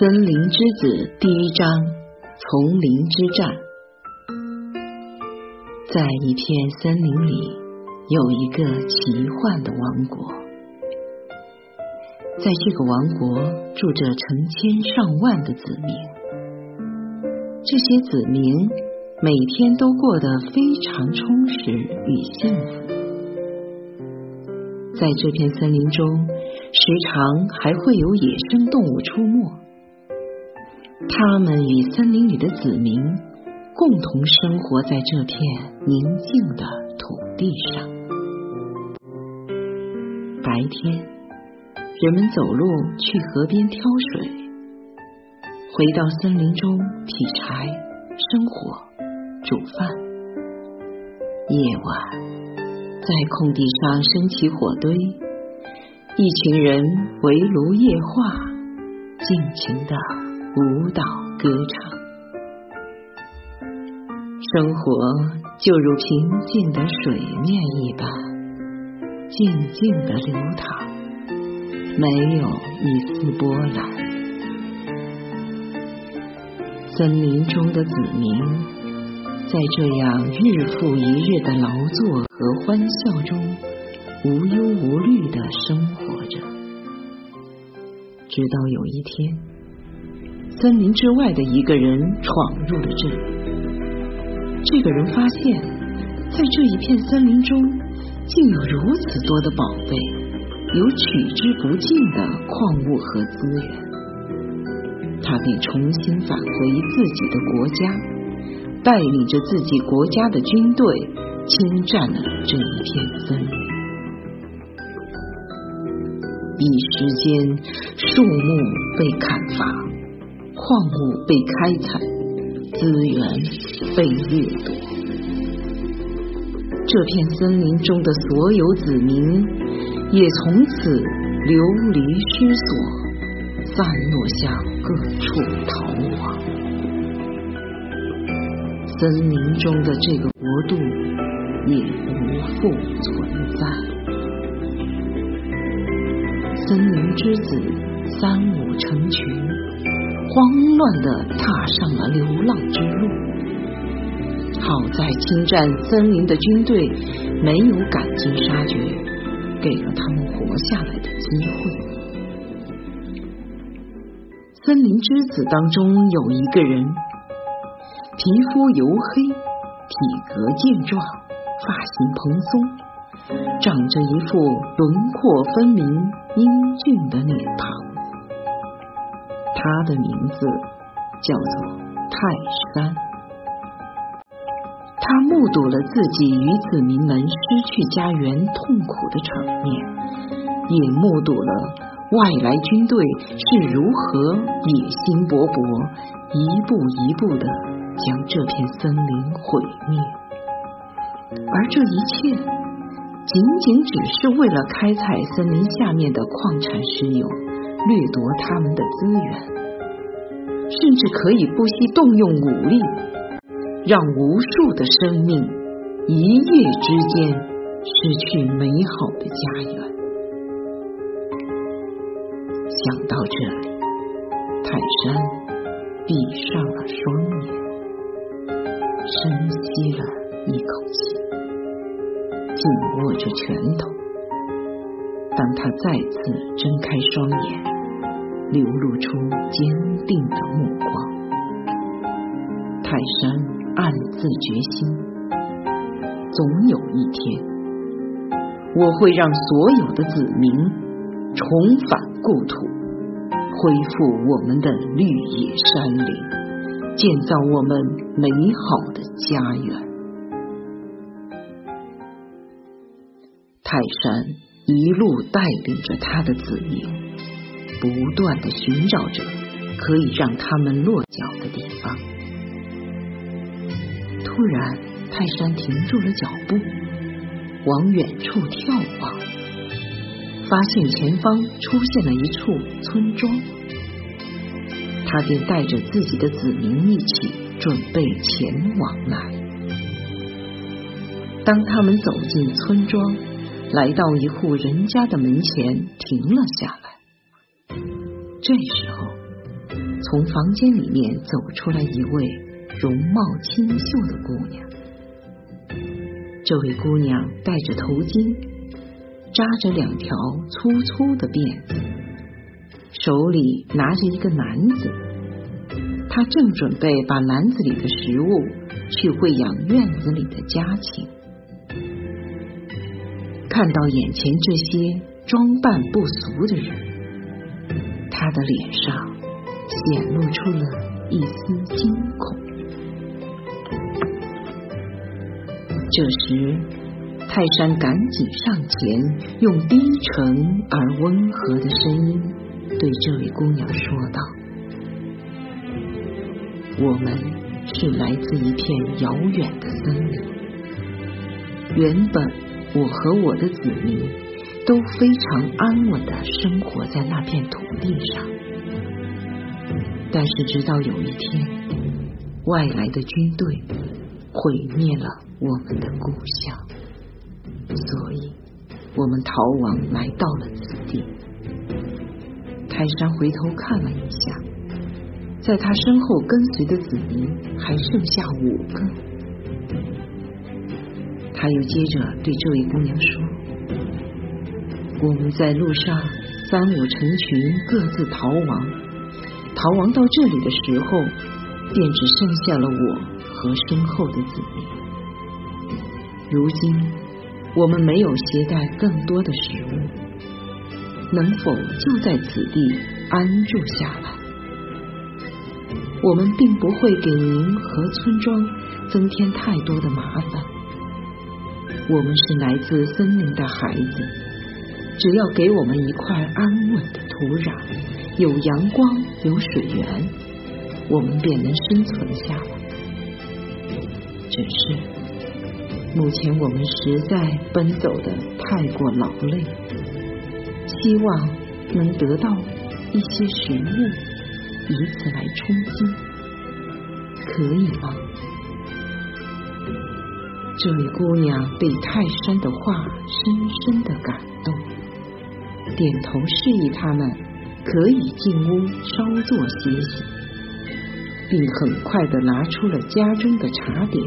森林之子第一章：丛林之战。在一片森林里，有一个奇幻的王国。在这个王国，住着成千上万的子民。这些子民每天都过得非常充实与幸福。在这片森林中，时常还会有野生动物出没。他们与森林里的子民共同生活在这片宁静的土地上。白天，人们走路去河边挑水，回到森林中劈柴、生火、煮饭。夜晚，在空地上升起火堆，一群人围炉夜话，尽情的。舞蹈歌唱，生活就如平静的水面一般，静静的流淌，没有一丝波澜。森林中的子民，在这样日复一日的劳作和欢笑中，无忧无虑的生活着，直到有一天。森林之外的一个人闯入了这里。这个人发现，在这一片森林中，竟有如此多的宝贝，有取之不尽的矿物和资源。他便重新返回自己的国家，带领着自己国家的军队，侵占了这一片森林。一时间，树木被砍伐。矿物被开采，资源被掠夺，这片森林中的所有子民也从此流离失所，散落向各处逃亡。森林中的这个国度也无复存在。森林之子三五成群。慌乱的踏上了流浪之路。好在侵占森林的军队没有赶尽杀绝，给了他们活下来的机会。森林之子当中有一个人，皮肤黝黑，体格健壮，发型蓬松，长着一副轮廓分明、英俊的脸庞。他的名字叫做泰山。他目睹了自己与子民们失去家园痛苦的场面，也目睹了外来军队是如何野心勃勃，一步一步的将这片森林毁灭。而这一切，仅仅只是为了开采森林下面的矿产石油。掠夺他们的资源，甚至可以不惜动用武力，让无数的生命一夜之间失去美好的家园。想到这里，泰山闭上了双眼，深吸了一口气，紧握着拳头。当他再次睁开双眼，流露出坚定的目光。泰山暗自决心：总有一天，我会让所有的子民重返故土，恢复我们的绿野山林，建造我们美好的家园。泰山。一路带领着他的子民，不断的寻找着可以让他们落脚的地方。突然，泰山停住了脚步，往远处眺望，发现前方出现了一处村庄，他便带着自己的子民一起准备前往来。当他们走进村庄。来到一户人家的门前，停了下来。这时候，从房间里面走出来一位容貌清秀的姑娘。这位姑娘戴着头巾，扎着两条粗粗的辫子，手里拿着一个篮子，她正准备把篮子里的食物去喂养院子里的家禽。看到眼前这些装扮不俗的人，他的脸上显露出了一丝惊恐。这时，泰山赶紧上前，用低沉而温和的声音对这位姑娘说道：“我们是来自一片遥远的森林。原本我和我的子民都非常安稳的生活在那片土地上，但是直到有一天，外来的军队毁灭了。”我们的故乡，所以我们逃亡来到了此地。泰山回头看了一下，在他身后跟随的子民还剩下五个。他又接着对这位姑娘说：“我们在路上三五成群，各自逃亡。逃亡到这里的时候，便只剩下了我和身后的子民。”如今我们没有携带更多的食物，能否就在此地安住下来？我们并不会给您和村庄增添太多的麻烦。我们是来自森林的孩子，只要给我们一块安稳的土壤，有阳光，有水源，我们便能生存下来。只是。目前我们实在奔走的太过劳累，希望能得到一些食物，以此来充饥，可以吗？这位姑娘被泰山的话深深的感动，点头示意他们可以进屋稍作歇息，并很快的拿出了家中的茶点。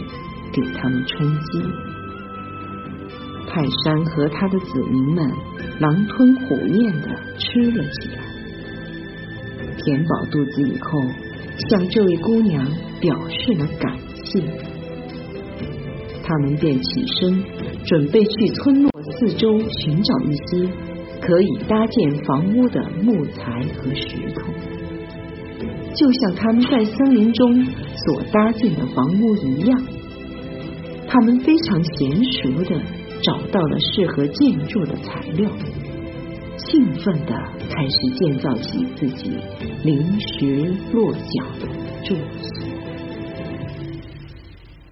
给他们充饥。泰山和他的子民们狼吞虎咽的吃了起来，填饱肚子以后，向这位姑娘表示了感谢。他们便起身，准备去村落四周寻找一些可以搭建房屋的木材和石头，就像他们在森林中所搭建的房屋一样。他们非常娴熟的找到了适合建筑的材料，兴奋的开始建造起自己临时落脚的住所。